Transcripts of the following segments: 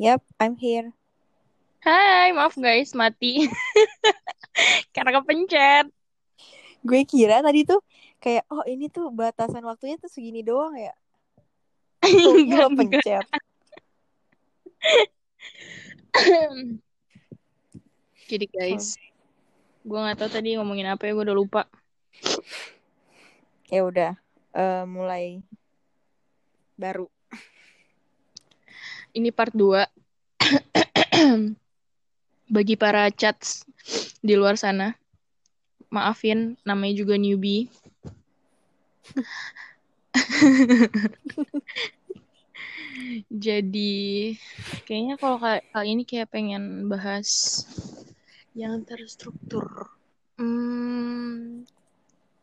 Yap, I'm here. Hai, maaf guys, mati. Karena kepencet. Gue kira tadi tuh kayak, oh ini tuh batasan waktunya tuh segini doang ya. Lo pencet. Jadi guys, gue nggak tahu tadi ngomongin apa ya, gue udah lupa. Ya udah, eh, mulai baru. Ini part 2. Bagi para chats di luar sana, maafin, namanya juga newbie. Jadi, kayaknya kalau ka- kali ini kayak pengen bahas yang terstruktur. Hmm,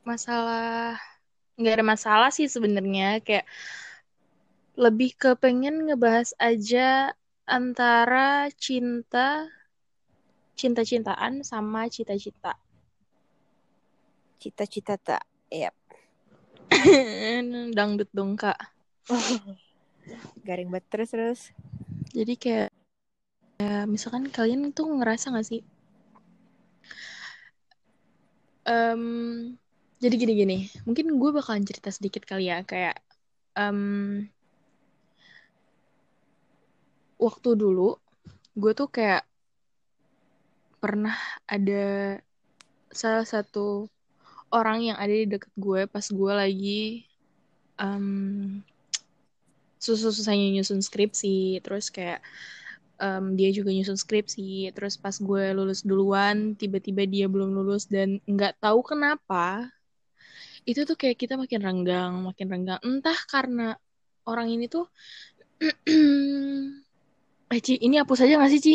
masalah nggak ada masalah sih sebenarnya kayak lebih ke pengen ngebahas aja antara cinta cinta-cintaan sama cita-cita. Cita-cita tak. Yap. Dangdut dong kak. Garing banget terus terus. Jadi kayak ya, misalkan kalian tuh ngerasa gak sih? Em, jadi gini-gini, mungkin gue bakalan cerita sedikit kali ya, kayak em, waktu dulu gue tuh kayak pernah ada salah satu orang yang ada di deket gue pas gue lagi em, susah-susahnya nyusun skripsi, terus kayak em, dia juga nyusun skripsi, terus pas gue lulus duluan, tiba-tiba dia belum lulus dan nggak tahu kenapa, itu tuh kayak kita makin renggang, makin renggang. Entah karena orang ini tuh, eh Ci, ini hapus aja gak sih Ci?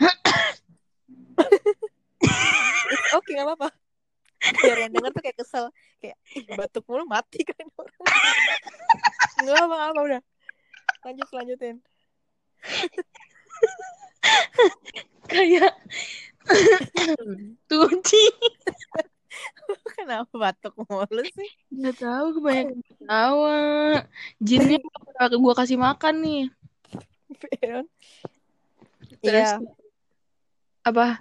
It's okay, gak apa-apa. Biar yang denger tuh kayak kesel. Kayak, batuk mulu mati kan. Nggak apa-apa, udah. Lanjut, lanjutin. Kayak tuh Ci, Kenapa batuk mulu sih? nggak tahu kebanyakan ketawa. Jinnya gue kasih makan nih. Terus Iya. apa?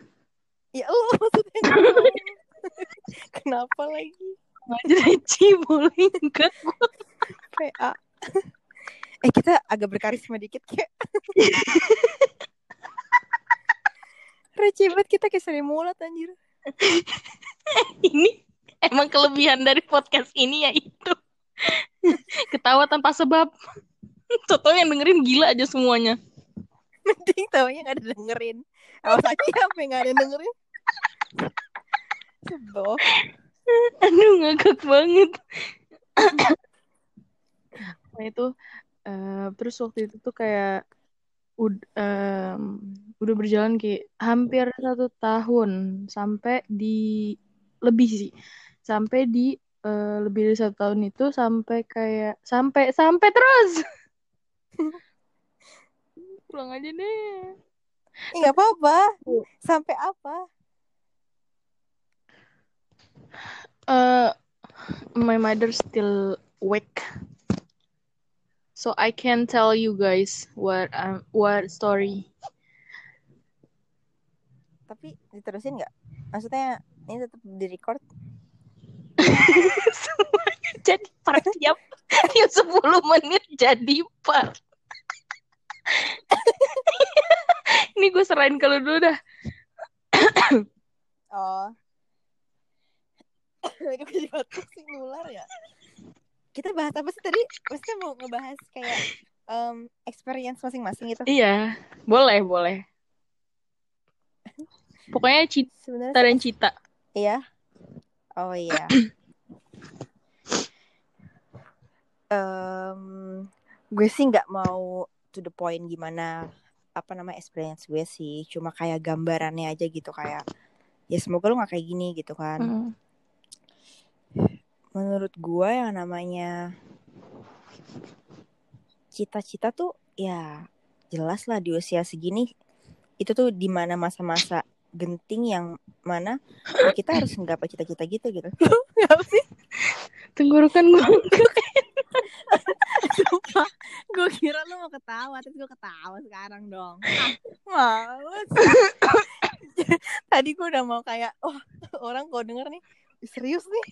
Ya lu maksudnya. Kenapa lagi? Ngajar Ci, boleh enggak? PA. Eh kita agak berkarisma dikit kayak. Receh banget kita kayak Sri Mulat anjir. ini emang kelebihan dari podcast ini ya itu ketawa tanpa sebab Toto yang dengerin gila aja semuanya Mending taunya gak ada dengerin. Awas aja apa yang gak ada dengerin. Sebel. aduh ngakak banget nah itu eh, terus waktu itu tuh kayak ud- em, udah berjalan kayak hampir satu tahun sampai di lebih sih sampai di eh, lebih dari satu tahun itu sampai kayak sampai sampai terus pulang aja deh Eh, gak apa-apa. Sampai apa? Uh, my mother still awake. So I can tell you guys what um, what story. Tapi diterusin gak? Maksudnya ini tetap di record? Semuanya jadi part tiap 10 menit jadi part. Ini gue serahin ke lu dulu dah. Oh. Sih nular ya. Kita bahas apa sih tadi? Maksudnya mau ngebahas kayak em, experience masing-masing gitu. Iya, boleh, boleh. Pokoknya cinta Sebenarnya dan cita. Iya. Oh iya. Em, gue sih nggak mau to the point gimana apa nama experience gue sih. Cuma kayak gambarannya aja gitu kayak ya semoga lu nggak kayak gini gitu kan. Mm. Menurut gue yang namanya cita-cita tuh ya jelas lah di usia segini itu tuh di mana masa-masa genting yang mana kita harus nggapai cita-cita gitu gitu. Gak sih? Tenggorokan gue gue gue kira lu mau ketawa terus gue ketawa sekarang dong. Ah, males. Tadi gue udah mau kayak oh orang kau denger nih serius nih.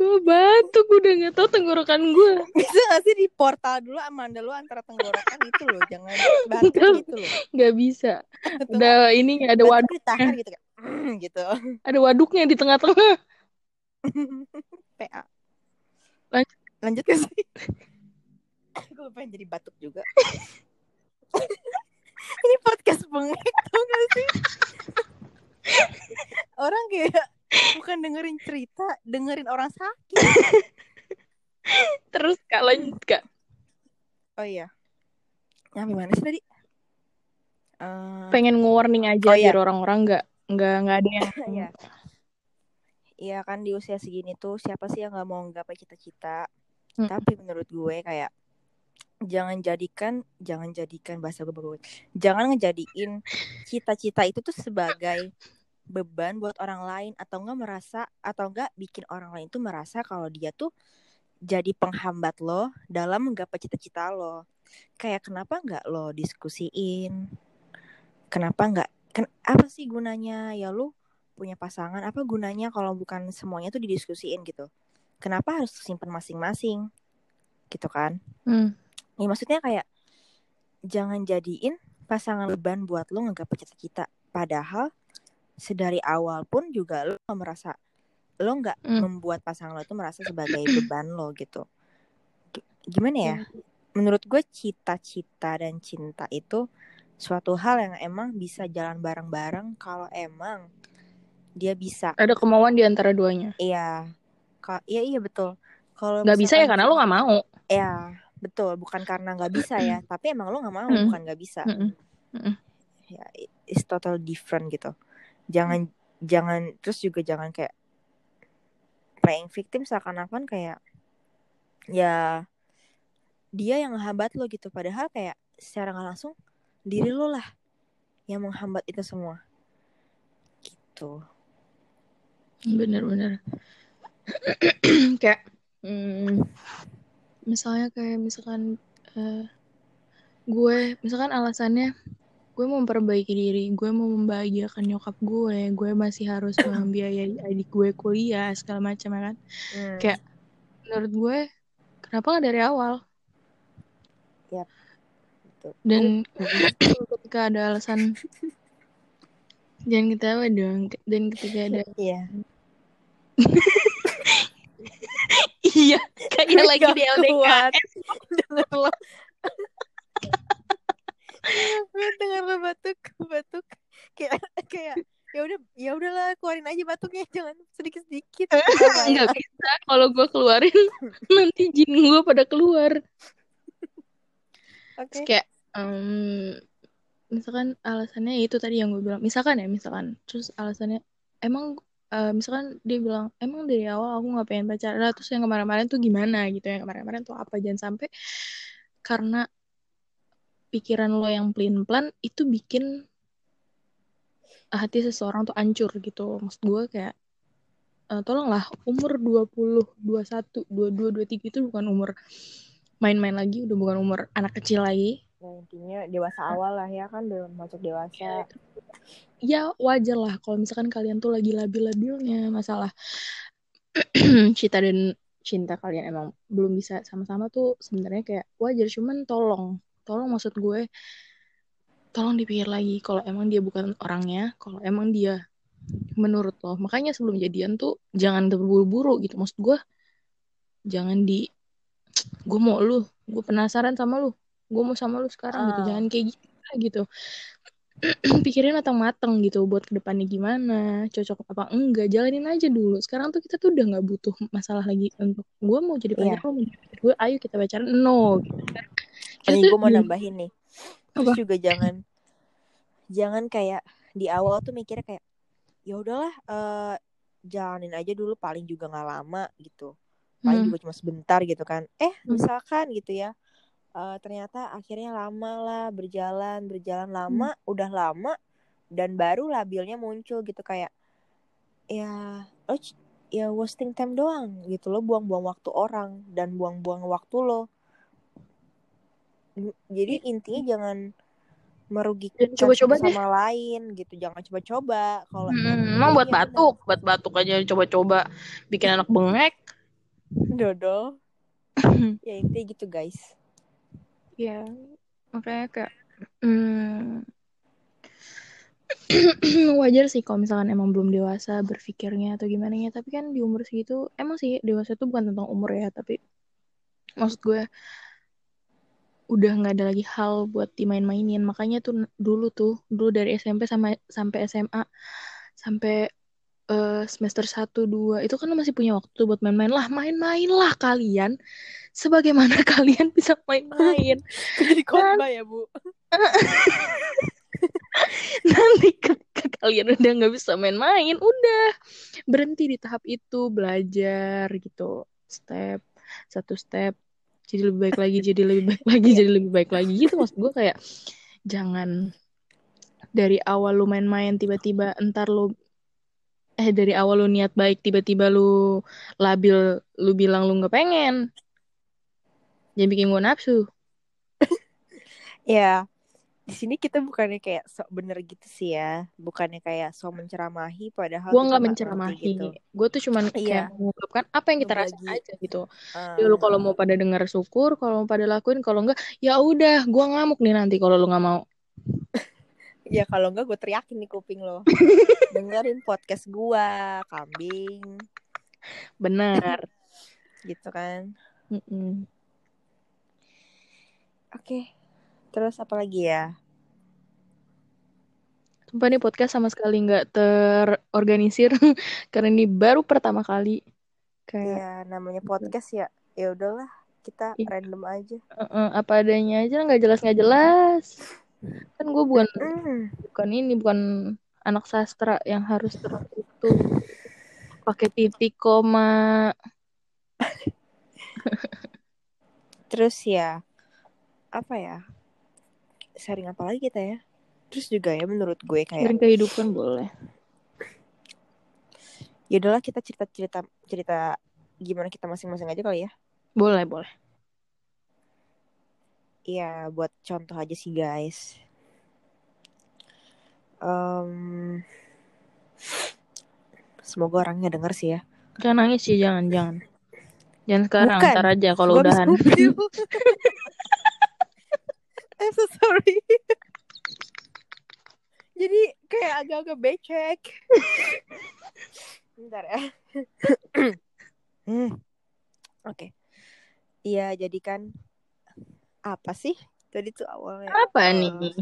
Gue batuk udah nggak tahu tenggorokan gue bisa gak sih di portal dulu Amanda lu antara tenggorokan itu loh jangan batuk gitu loh. nggak bisa. Udah ini ada waduk ditahan gitu "Mm," gitu. Ada waduknya di tengah-tengah. PA Lanjut. ke sih gue pengen jadi batuk juga ini podcast bengek tau gak sih orang kayak bukan dengerin cerita dengerin orang sakit terus kak lanjut kak oh iya nyampe mana sih tadi Eh, pengen nge-warning aja Oh, iya. biar orang-orang nggak nggak nggak ada yang Iya. Iya kan di usia segini tuh siapa sih yang nggak mau nggapai cita-cita? Hmm. Tapi menurut gue kayak jangan jadikan jangan jadikan bahasa gue bagus. Jangan ngejadiin cita-cita itu tuh sebagai beban buat orang lain atau enggak merasa atau enggak bikin orang lain tuh merasa kalau dia tuh jadi penghambat lo dalam menggapai cita-cita lo. Kayak kenapa enggak lo diskusiin? Kenapa enggak ken- apa sih gunanya ya lu punya pasangan apa gunanya kalau bukan semuanya tuh didiskusiin gitu kenapa harus simpan masing-masing? Gitu kan? Hmm. ya maksudnya kayak jangan jadiin pasangan beban buat lo ngegapai cita-cita padahal sedari awal pun juga lo nggak merasa lo nggak Hmm. membuat pasangan lo itu merasa sebagai beban lo gitu. G- gimana ya? Menurut gue cita-cita dan cinta itu suatu hal yang emang bisa jalan bareng-bareng kalau emang dia bisa. Ada kemauan di antara duanya. Iya, Ka- iya iya betul. Kalau nggak bisa ya karena lo nggak mau Iya, betul. Bukan karena nggak bisa ya, tapi emang lo nggak mau, Mm-mm. bukan nggak bisa. Mm-mm. Ya, it's total different gitu. Jangan jangan terus juga jangan kayak playing victim seakan-akan kayak ya dia yang menghambat lo gitu. Padahal kayak secara nggak langsung diri lo lah yang menghambat itu semua. Gitu. bener-bener kayak hmm, misalnya kayak misalkan eh, gue misalkan alasannya gue mau memperbaiki diri gue mau membahagiakan nyokap gue gue masih harus membiayai adik gue kuliah segala macam ya kan Hmm. Kayak menurut gue kenapa nggak dari awal Betul. dan ketika ada alasan jangan ketawa dong dan ketika ada Iya. iya kayak lagi di Gak LDK kuat. Dengar lo. dengar lo batuk, batuk. Kayak kayak ya udah ya udahlah keluarin aja batuknya jangan sedikit sedikit nggak bisa kalau gue keluarin. Nanti jin gue pada keluar. Oke. Terus kayak em, misalkan alasannya itu tadi yang gue bilang. Misalkan ya misalkan. Terus alasannya emang eh, misalkan dia bilang emang dari awal aku nggak pengen pacaran. Lah, terus yang kemarin-kemarin tuh gimana gitu yang kemarin-kemarin tuh apa? Jangan sampai karena pikiran lo yang pelin plan itu bikin hati seseorang tuh hancur gitu. Maksud gue kayak eh, tolonglah umur 20, 21, 22, 23 itu bukan umur main-main lagi udah bukan umur anak kecil lagi. Nah, intinya dewasa awal lah ya kan udah masuk dewasa. Ya wajar lah kalau misalkan kalian tuh lagi labil-labilnya masalah cinta dan cinta kalian emang belum bisa sama-sama tuh sebenarnya kayak wajar cuman tolong tolong maksud gue tolong dipikir lagi kalau emang dia bukan orangnya kalau emang dia menurut lo. Makanya sebelum jadian tuh jangan terburu-buru gitu. Maksud gue jangan di gue mau lu gue penasaran sama lu gue mau sama lu sekarang gitu. Ah. jangan kayak gitu gitu pikirin matang-matang gitu buat ke depannya gimana cocok apa enggak jalanin aja dulu sekarang tuh kita tuh udah nggak butuh masalah lagi untuk gue mau jadi Iya. pacar lo mau jadi pacar gue ayo kita pacaran no gitu kan Kita Nih tuh gue mau nambahin nih terus Apa? juga jangan jangan kayak di awal tuh mikirnya kayak ya udahlah eh jalanin aja dulu paling juga nggak lama gitu paling Hmm. juga cuma sebentar gitu kan eh Hmm. misalkan gitu ya eh, ternyata akhirnya lama lah berjalan berjalan lama udah lama dan baru labilnya muncul gitu kayak ya lo ya wasting time doang gitu lo buang-buang waktu orang dan buang-buang waktu lo. Jadi intinya jangan merugikan coba-coba sama lain gitu jangan coba-coba. Kalau Hmm, emang buat Iya, batuk, buat batuk aja coba-coba bikin anak bengek. dodo ya intinya gitu guys Ya, makanya kayak hmm, wajar sih kalau misalkan emang belum dewasa berpikirnya atau gimana ya. Tapi kan di umur segitu emang sih dewasa itu bukan tentang umur ya, tapi maksud gue udah nggak ada lagi hal buat dimain-mainin. Makanya tuh dulu tuh, dulu dari SMP sama sampai SMA sampai eh, semester 1 2 itu kan masih punya waktu buat main-main. Lah, main-main lah kalian. Sebagaimana kalian bisa main-main. jadi khotbah ya bu? Nanti ketika kalian udah nggak bisa main-main udah. Berhenti di tahap itu belajar gitu. Step satu step jadi lebih baik lagi jadi lebih baik lagi jadi lebih baik lagi. Gitu maksud gue kayak jangan dari awal lu main-main tiba-tiba entar lu eh dari awal lu niat baik tiba-tiba lu labil lu bilang lu nggak pengen. Jangan bikin gue nafsu. Ya di sini kita bukannya kayak sok bener gitu sih ya. Bukannya kayak sok menceramahi padahal gue nggak menceramahi. gitu. gue tuh cuman Iya. kayak mengungkapkan apa yang kita rasain aja gitu. Ah, ya lu kalau mau pada dengar syukur kalau mau pada lakuin kalau enggak ya udah gue ngamuk nih nanti kalau lu nggak mau ya kalau enggak gue teriakin di kuping lo. Dengerin podcast gua kambing. Benar gitu kan. Mm-mm. oke terus apa lagi ya? Sumpah nih podcast sama sekali nggak terorganisir karena ini baru pertama kali. Kayak ya namanya podcast ya ya udahlah kita Iya. random aja. Eh, apa adanya aja nggak jelas nggak jelas kan gue bukan Hmm. bukan ini bukan anak sastra yang harus tertutup pakai titik koma. Terus ya apa ya sharing apa lagi kita ya? Terus juga ya menurut gue kayak sharing kehidupan boleh. Ya udahlah kita cerita cerita cerita gimana kita masing-masing aja kali ya. Boleh boleh Iya, buat contoh aja sih guys. Em, semoga orangnya denger sih ya. jangan nangis sih jangan jangan jangan sekarang Bukan. ntar aja kalau udahan review. I'm so sorry. Jadi kayak agak-agak becek. Bentar ya. Hmm. Oke. Iya, jadi kan apa sih tadi tuh awalnya? apa Eh, nih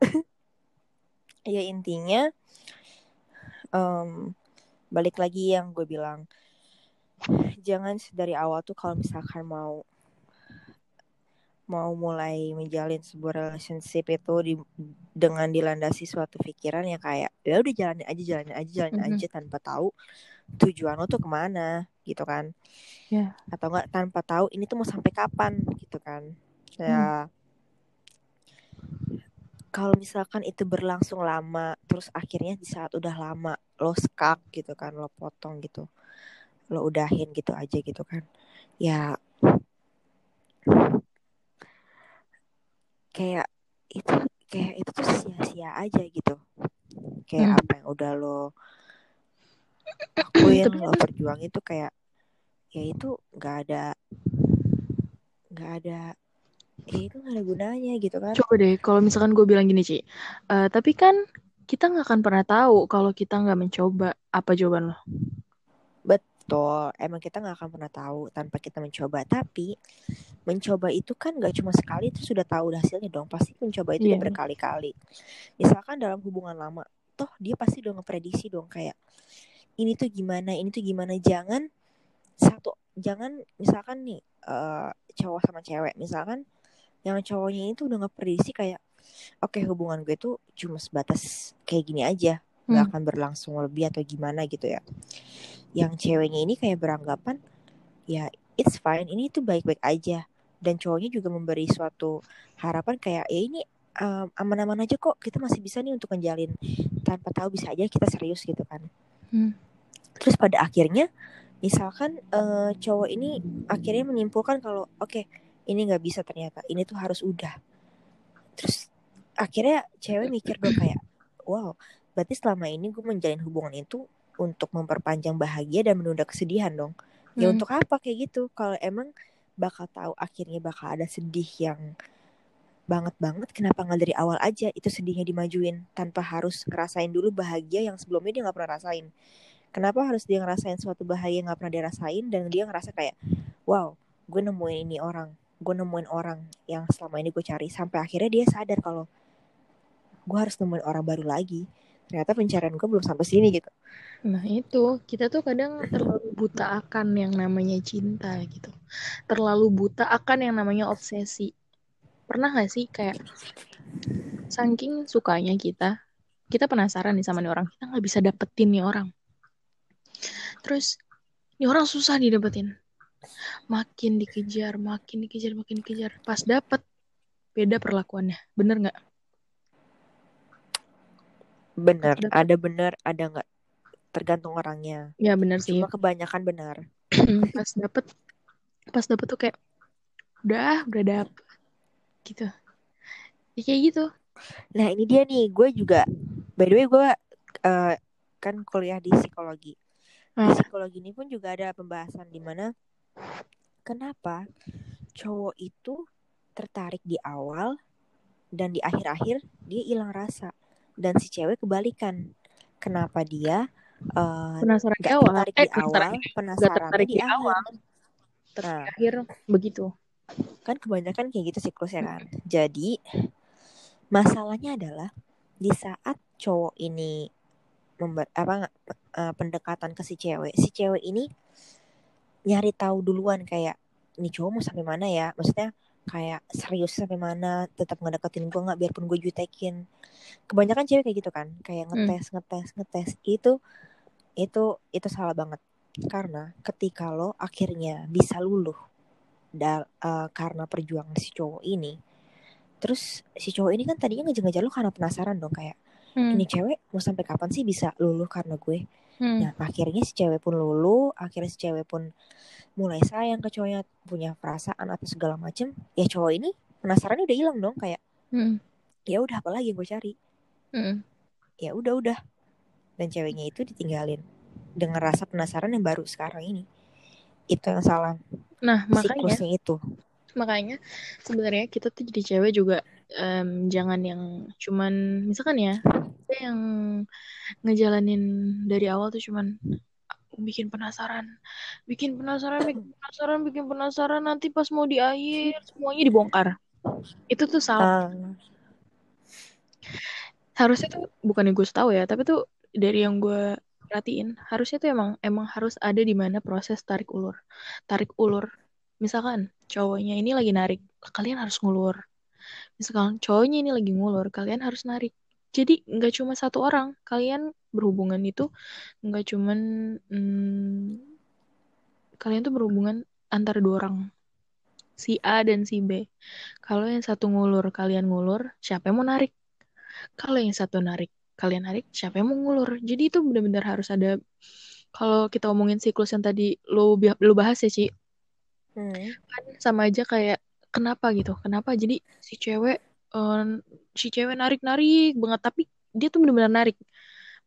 ya intinya em, balik lagi yang gue bilang jangan dari awal tuh kalau misalkan mau mau mulai menjalin sebuah relationship itu di, dengan dilandasi suatu pikiran yang kayak ya udah jalanin aja jalanin aja jalanin Mhm. aja tanpa tahu tujuan lo tuh ke mana gitu kan Ya. atau enggak tanpa tahu ini tuh mau sampai kapan gitu kan ya. Kalau misalkan itu berlangsung lama terus akhirnya di saat udah lama lo skak gitu kan lo potong gitu lo udahin gitu aja gitu kan ya kayak itu kayak itu tuh sia-sia aja gitu. Kayak Hmm. apa yang udah lo lakuin lo perjuangin itu kayak ya itu nggak ada nggak ada ya itu nggak ada gunanya gitu kan coba deh kalau misalkan gue bilang gini Ci Eh, tapi kan kita nggak akan pernah tahu kalau kita nggak mencoba apa jawaban lo Betul, emang kita nggak akan pernah tahu tanpa kita mencoba. Tapi mencoba itu kan nggak cuma sekali terus sudah tahu hasilnya dong. Pasti mencoba itu Iya. udah berkali-kali. Misalkan dalam hubungan lama, toh dia pasti udah ngeprediksi dong kayak ini tuh gimana, ini tuh gimana. Jangan satu, jangan misalkan nih eh, cowok sama cewek, misalkan yang cowoknya itu udah ngeprediksi kayak oke hubungan gue tuh cuma sebatas kayak gini aja. Nggak Hmm. akan berlangsung lebih atau gimana gitu ya. Yang ceweknya ini kayak beranggapan ya it's fine. Ini tuh baik-baik aja. Dan cowoknya juga memberi suatu harapan kayak ya ini um, aman-aman aja kok. Kita masih bisa nih untuk menjalin tanpa tahu bisa aja kita serius gitu kan. Hmm. terus pada akhirnya misalkan uh, cowok ini akhirnya menyimpulkan kalau oke okay, ini nggak bisa ternyata ini tuh harus udah. Terus akhirnya cewek mikir dong kayak wow berarti selama ini gue menjalin hubungan itu untuk memperpanjang bahagia dan menunda kesedihan dong. Ya hmm. untuk apa kayak gitu? Kalau emang bakal tahu akhirnya bakal ada sedih yang banget banget kenapa nggak dari awal aja itu sedihnya dimajuin tanpa harus ngerasain dulu bahagia yang sebelumnya dia nggak pernah rasain? Kenapa harus dia ngerasain suatu bahagia yang nggak pernah dia rasain dan dia ngerasa kayak wow gue nemuin ini orang gue nemuin orang yang selama ini gue cari sampai akhirnya dia sadar kalau gue harus nemuin orang baru lagi. Ternyata pencarian gue belum sampai sini gitu. Nah itu. Kita tuh kadang terlalu buta akan yang namanya cinta gitu. Terlalu buta akan yang namanya obsesi. Pernah gak sih kayak saking sukanya kita kita penasaran nih sama nih orang kita nggak bisa dapetin nih orang. Terus nih orang susah didapetin makin dikejar makin dikejar makin dikejar pas dapet beda perlakuannya bener nggak Bener, ada bener, ada nggak tergantung orangnya. Ya bener sih. Cuma kebanyakan benar. pas dapet, pas dapet tuh kayak udah, udah dapet gitu. Ya, kayak gitu. Nah ini dia nih, gue juga, by the way gue uh, kan kuliah di psikologi. Di hmm. psikologi ini pun juga ada pembahasan di mana kenapa cowok itu tertarik di awal dan di akhir-akhir dia hilang rasa dan si cewek kebalikan? Kenapa dia uh, penasaran gak awal? tertarik eh, di awal penasaran di, di awal. Terakhir nah, begitu. Kan kebanyakan kayak gitu siklusnya kan. Jadi masalahnya adalah di saat cowok ini member, apa uh, pendekatan ke si cewek si cewek ini nyari tahu duluan kayak ini cowok mau sampai mana ya maksudnya kayak serius sampai mana tetap ngedeketin gue nggak biarpun gue jutekin kebanyakan cewek kayak gitu kan kayak hmm. ngetes hmm. ngetes ngetes itu itu itu salah banget karena ketika lo akhirnya bisa luluh dal uh, karena perjuangan si cowok ini terus si cowok ini kan tadinya ngejar-ngejar lo karena penasaran dong kayak hmm. ini cewek mau sampai kapan sih bisa luluh karena gue hmm. nah akhirnya si cewek pun luluh akhirnya si cewek pun mulai sayang ke cowoknya punya perasaan atau segala macem ya cowok ini penasaran udah hilang dong kayak hmm. ya udah apa lagi yang gue cari hmm. ya udah udah dan ceweknya itu ditinggalin dengan rasa penasaran yang baru sekarang ini itu yang salah nah makanya itu makanya sebenarnya kita tuh jadi cewek juga um, jangan yang cuman misalkan ya yang ngejalanin dari awal tuh cuman bikin penasaran. Bikin penasaran bikin penasaran bikin penasaran. Nanti pas mau di air semuanya dibongkar. Itu tuh salah. Uh. harusnya tuh bukan yang gue tahu ya tapi tuh dari yang gue perhatiin harusnya tuh emang emang harus ada di mana proses tarik ulur. Tarik ulur. Misalkan cowoknya ini lagi narik kalian harus ngulur. Misalkan cowoknya ini lagi ngulur kalian harus narik jadi nggak cuma satu orang. Kalian berhubungan itu nggak cuman hmm, kalian tuh berhubungan antara dua orang. Si A dan si B. Kalau yang satu ngulur kalian ngulur siapa yang mau narik? Kalau yang satu narik kalian narik siapa yang mau ngulur? Jadi itu benar-benar harus ada kalau kita omongin siklus yang tadi lo lo bahas ya Ci? Hmm. kan sama aja kayak kenapa gitu kenapa? Jadi si cewek uh, si cewek narik-narik banget tapi dia tuh bener-bener narik.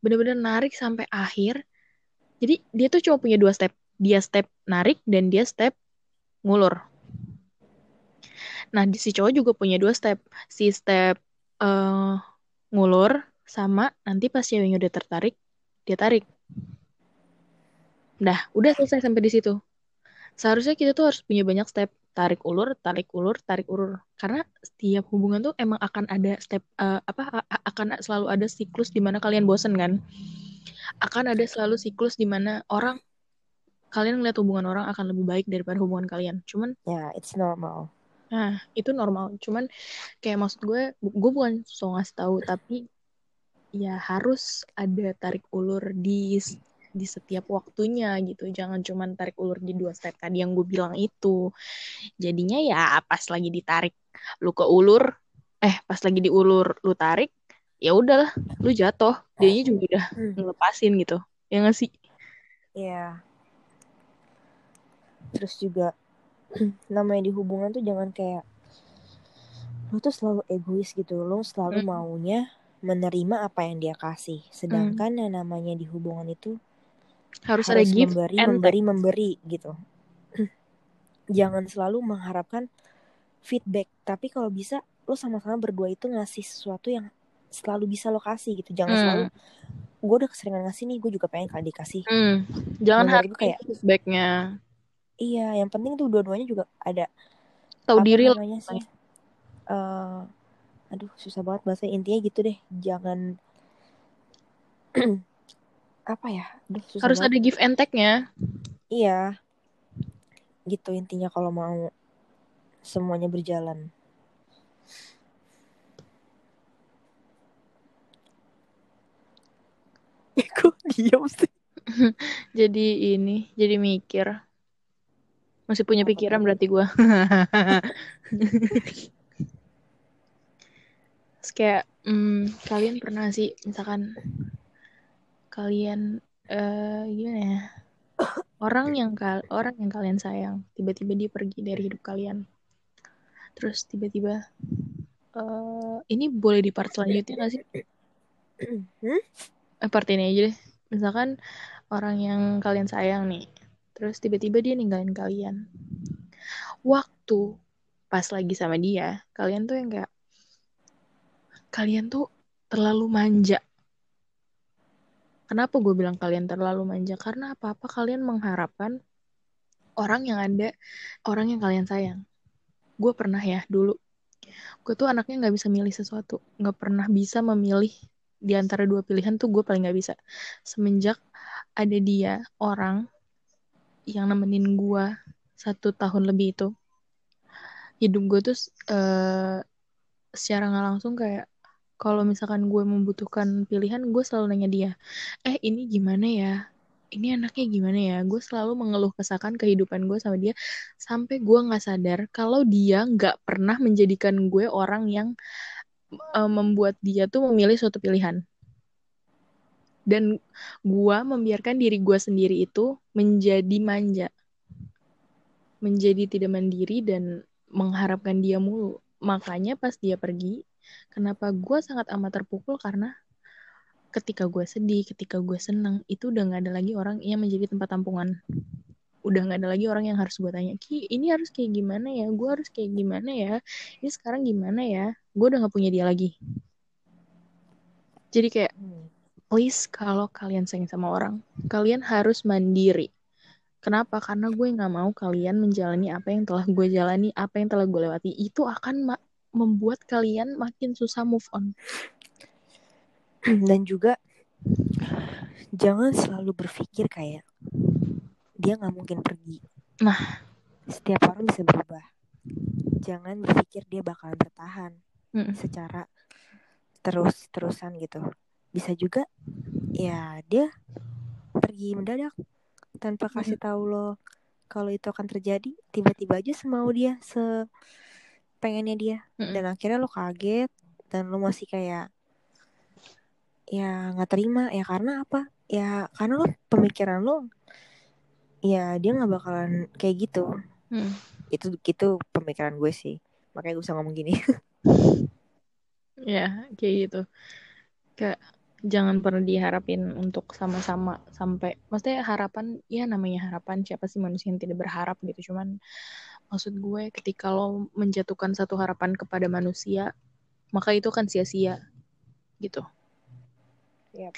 Bener-bener narik sampai akhir. Jadi dia tuh cuma punya dua step. Dia step narik dan dia step ngulur. Nah si cowok juga punya dua step. Si step uh, ngulur sama nanti pas ceweknya udah tertarik dia tarik. Nah, udah selesai sampai di situ. Seharusnya kita tuh harus punya banyak step tarik ulur, tarik ulur, tarik ulur. Karena setiap hubungan tuh emang akan ada step uh, apa akan selalu ada siklus di mana kalian bosen kan? Akan ada selalu siklus di mana orang kalian ngeliat hubungan orang akan lebih baik daripada hubungan kalian. Cuman ya, yeah, it's normal. Nah, itu normal. Cuman kayak maksud gue, gue bukan so ngasih tahu, tapi ya harus ada tarik ulur di di setiap waktunya gitu. Jangan cuman tarik ulur di dua step tadi yang gue bilang itu. Jadinya ya pas lagi ditarik lu ke ulur eh pas lagi diulur lu tarik ya udahlah lu jatuh. Dianya juga udah hmm. ngelepasin gitu. Ya nggak sih? Ya terus juga namanya di hubungan tuh jangan kayak lu tuh selalu egois gitu. Lu selalu Hmm. maunya menerima apa yang dia kasih. Sedangkan yang namanya di hubungan itu harus, harus ada give memberi and memberi memberi gitu. Jangan selalu mengharapkan feedback tapi kalau bisa lo sama-sama berdua itu ngasih sesuatu yang selalu bisa lo kasih gitu. Jangan Hmm. selalu gue udah keseringan ngasih nih gue juga pengen kali dikasih. Hmm. jangan gue kayak- feedbacknya. Iya yang penting tuh dua-duanya juga ada tahu diri lah namanya sih. Eh, aduh susah banget bahasa intinya gitu deh jangan apa ya? Susah harus banget. ada give and take-nya. Iya. Gitu intinya kalau mau semuanya berjalan. Kok diam sih? jadi ini jadi mikir. Masih punya pikiran berarti gue Terus kayak hmm, kalian pernah sih misalkan kalian eh gimana ya? Orang yang kal orang yang kalian sayang tiba-tiba dia pergi dari hidup kalian. Terus tiba-tiba eh ini boleh di part selanjutnya gak sih? Hmm? eh, part ini aja deh. Misalkan orang yang kalian sayang nih terus tiba-tiba dia ninggalin kalian. Waktu pas lagi sama dia kalian tuh yang kayak kalian tuh terlalu manja kenapa gue bilang kalian terlalu manja? Karena apa-apa kalian mengharapkan orang yang ada orang yang kalian sayang? Gue pernah ya dulu. Gue tuh anaknya nggak bisa milih sesuatu. Nggak pernah bisa memilih di antara dua pilihan tuh gue paling nggak bisa. Semenjak ada dia orang yang nemenin gue satu tahun lebih itu hidup gue tuh eh, secara nggak langsung kayak kalau misalkan gue membutuhkan pilihan gue selalu nanya dia eh ini gimana ya? Ini anaknya gimana ya? Gue selalu mengeluh kesahkan kehidupan gue sama dia sampai gue nggak sadar kalau dia nggak pernah menjadikan gue orang yang eh, membuat dia tuh memilih suatu pilihan. Dan gue membiarkan diri gue sendiri itu menjadi manja. Menjadi tidak mandiri dan mengharapkan dia mulu. Makanya pas dia pergi kenapa gue sangat amat terpukul karena ketika gue sedih ketika gue senang itu udah nggak ada lagi orang yang menjadi tempat tampungan udah nggak ada lagi orang yang harus gue tanya ki ini harus kayak gimana ya? Gue harus kayak gimana ya? Ini sekarang gimana ya? Gue udah nggak punya dia lagi. Jadi kayak please kalau kalian sayang sama orang kalian harus mandiri. Kenapa? Karena gue nggak mau kalian menjalani apa yang telah gue jalani apa yang telah gue lewati. Itu akan membuat kalian makin susah move on dan juga jangan selalu berpikir kayak dia nggak mungkin pergi. Nah. setiap orang bisa berubah. Jangan berpikir dia bakalan bertahan Mm. secara terus terusan gitu. Bisa juga ya dia pergi mendadak tanpa kasih tahu lo kalau itu akan terjadi. Tiba-tiba aja semau dia, se pengennya dia. Mm-mm. dan akhirnya lo kaget dan lo masih kayak ya nggak terima. Ya karena apa? Ya karena lo pemikiran lo ya dia nggak bakalan kayak gitu. Mm. itu itu pemikiran gue sih. Makanya gue bisa ngomong gini. Ya, kayak gitu. Kayak jangan pernah diharapin untuk sama-sama sampai maksudnya harapan ya namanya harapan siapa sih manusia yang tidak berharap gitu. Cuman maksud gue ketika lo menjatuhkan satu harapan kepada manusia maka itu akan sia-sia gitu Yap.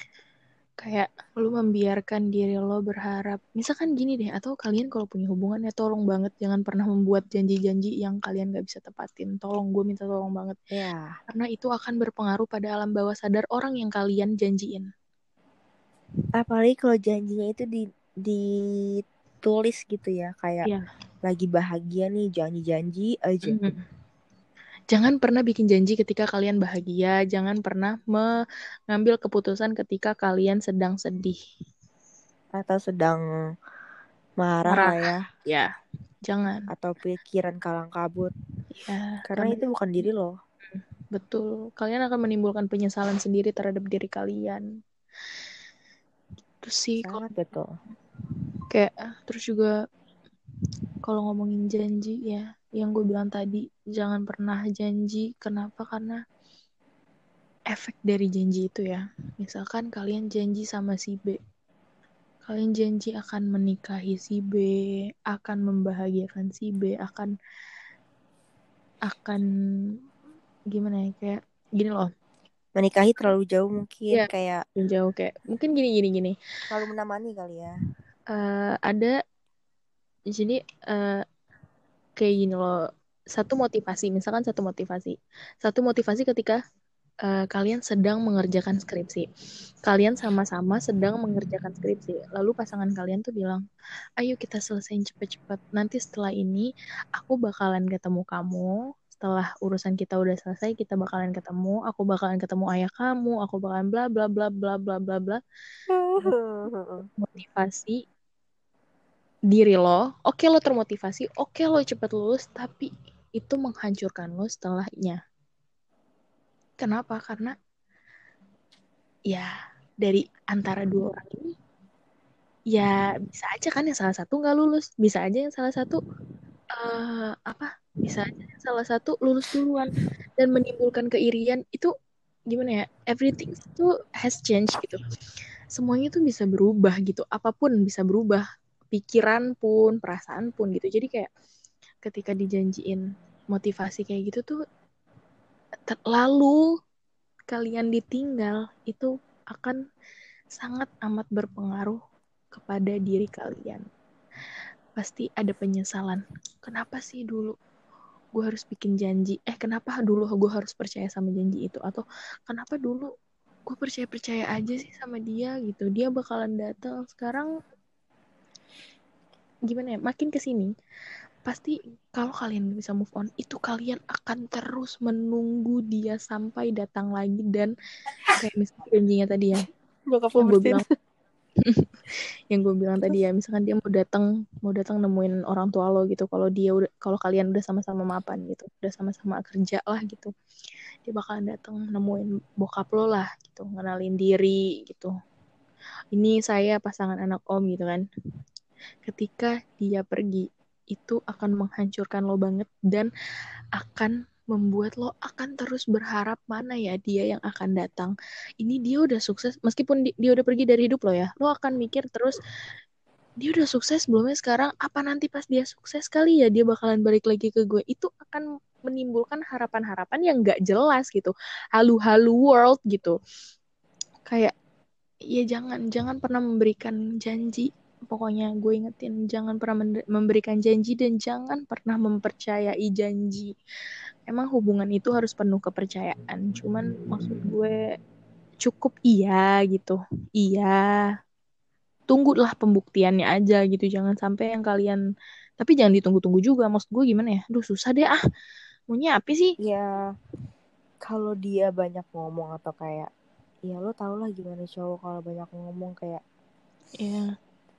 kayak lu membiarkan diri lo berharap misalkan gini deh atau kalian kalau punya hubungan ya tolong banget jangan pernah membuat janji-janji yang kalian gak bisa tepatin tolong gue minta tolong banget ya karena itu akan berpengaruh pada alam bawah sadar orang yang kalian janjiin. apalagi kalau janjinya itu di ditulis gitu ya kayak Iya. Lagi bahagia nih janji-janji aja Mhm. Jangan pernah bikin janji ketika kalian bahagia, jangan pernah mengambil keputusan ketika kalian sedang sedih. atau sedang marah, Marah. lah ya Ya, jangan. atau pikiran kalang kabut Ya, karena itu bukan diri lo betul. Kalian akan menimbulkan penyesalan sendiri terhadap diri kalian. Itu sih kok sangat betul kayak terus juga kalau ngomongin janji ya yang gue bilang tadi jangan pernah janji. Kenapa? Karena efek dari janji itu ya. Misalkan kalian janji sama si B. Kalian janji akan menikahi si B akan membahagiakan si B akan akan gimana ya kayak gini loh. Menikahi terlalu jauh mungkin Iya. kayak jauh kayak mungkin gini gini gini. Terlalu menemani kali ya. Eh, ada di sini eh, kayak gini loh. Satu motivasi misalkan satu motivasi. Satu motivasi ketika eh, kalian sedang mengerjakan skripsi. Kalian sama-sama sedang mengerjakan skripsi. Lalu pasangan kalian tuh bilang ayo kita selesaiin cepet-cepet nanti setelah ini aku bakalan ketemu kamu. Setelah urusan kita udah selesai kita bakalan ketemu. Aku bakalan ketemu ayah kamu. Aku bakalan bla bla bla bla bla bla bla. Motivasi diri lo, oke lo termotivasi, oke lo cepet lulus, tapi itu menghancurkan lo setelahnya. Kenapa? Karena ya dari antara dua orang ini ya bisa aja kan yang salah satu nggak lulus, bisa aja yang salah satu eh apa? Bisa aja yang salah satu lulus duluan dan menimbulkan keirian itu gimana ya? Everything itu has changed gitu. Semuanya tuh bisa berubah gitu, apa pun bisa berubah pikiran pun, perasaan pun gitu. Jadi kayak ketika dijanjiin motivasi kayak gitu tuh lalu kalian ditinggal itu akan sangat amat berpengaruh kepada diri kalian. Pasti ada penyesalan. Kenapa sih dulu gue harus bikin janji? Eh kenapa dulu gue harus percaya sama janji itu? Atau kenapa dulu gue percaya-percaya aja sih sama dia gitu. Dia bakalan datang. Sekarang gimana ya makin ke sini pasti kalau kalian bisa move on itu kalian akan terus menunggu dia sampai datang lagi dan kayak misalnya janjinya tadi ya yang gue bilang yang gue bilang tadi ya misalkan dia mau datang mau datang nemuin orang tua lo gitu kalau dia udah kalau kalian udah sama-sama mapan gitu udah sama-sama kerja lah gitu dia bakalan datang nemuin bokap lo lah gitu ngenalin diri gitu. Ini saya pasangan anak om gitu kan ketika dia pergi itu akan menghancurkan lo banget dan akan membuat lo akan terus berharap mana ya dia yang akan datang. Ini dia udah sukses meskipun dia udah pergi dari hidup lo ya. Lo akan mikir terus dia udah sukses belumnya sekarang apa nanti pas dia sukses kali ya dia bakalan balik lagi ke gue. Itu akan menimbulkan harapan-harapan yang gak jelas gitu. Halu-halu world gitu. Kayak ya jangan jangan pernah memberikan janji pokoknya gue ingetin jangan pernah memberikan janji dan jangan pernah mempercayai janji. Emang hubungan itu harus penuh kepercayaan cuman maksud gue cukup iya gitu. Iya. Tunggulah pembuktiannya aja gitu jangan sampai yang kalian tapi jangan ditunggu-tunggu juga maksud gue gimana ya? Duh susah deh ah. Maunya apa sih? Ya kalau dia banyak ngomong atau kayak ya lo tau lah gimana cowok kalau banyak ngomong kayak ya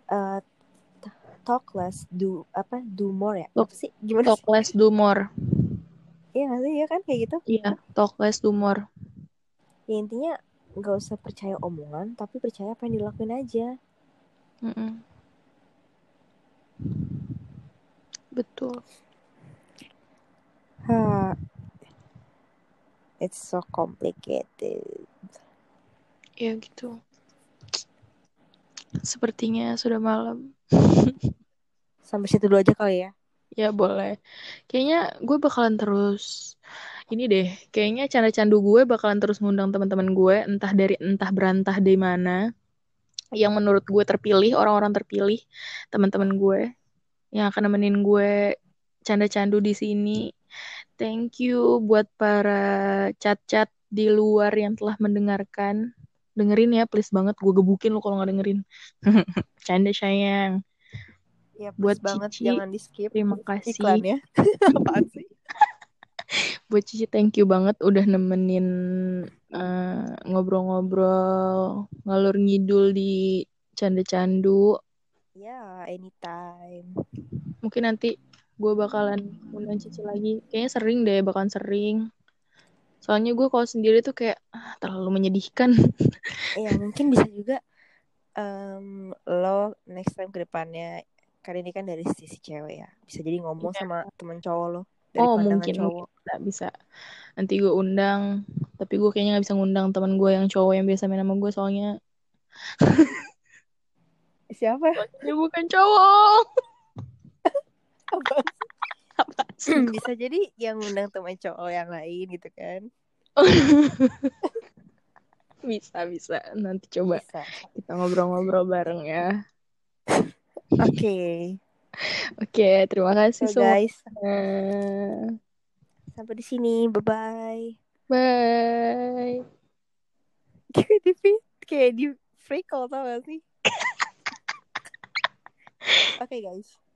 uh, talk less do apa do more ya? Talk, apa sih? Gimana talk less do more. Iya nggak sih? Ya kan? Kayak gitu. Iya talk less do more. Ya intinya nggak usah percaya omongan tapi percaya apa yang dilakuin aja. Mm -mm. betul. Ha. It's so complicated. Ya gitu Sepertinya sudah malam. Sampai situ dulu aja kali ya. Ya boleh. Kayaknya gue bakalan terus ini deh. Kayaknya canda-candu gue bakalan terus ngundang teman-teman gue entah dari entah berantah dari mana yang menurut gue terpilih orang-orang terpilih teman-teman gue yang akan nemenin gue canda-candu di sini. Thank you buat para cat-cat di luar yang telah mendengarkan dengerin ya please banget. Gue gebukin lo kalau nggak dengerin. Canda sayang. Ya buat banget. Cici, jangan di skip. terima kasih. Iklannya apaan sih? Buat Cici thank you banget udah nemenin uh, ngobrol-ngobrol ngalur ngidul di canda candu ya anytime. Mungkin nanti gue bakalan undang Cici lagi. Kayaknya sering deh bakalan sering soalnya gue kalau sendiri tuh kayak ah, terlalu menyedihkan Iya mungkin bisa juga em, lo next time ke depannya kali ini kan dari sisi cewek ya bisa jadi ngomong Iya. sama temen cowok lo dari Oh mungkin cowok bisa bisa. Nanti gue undang, tapi gue kayaknya nggak bisa ngundang teman gue yang cowok yang biasa main sama gue soalnya siapa dia bukan cowok. sih? bisa jadi yang undang temen cowok yang lain gitu kan. Bisa bisa. Nanti coba bisa. kita ngobrol-ngobrol bareng ya. oke. Oke, terima kasih so guys. Sampai di sini. Bye bye. Bye. kayak di kayak di free call tau gak sih? Oke guys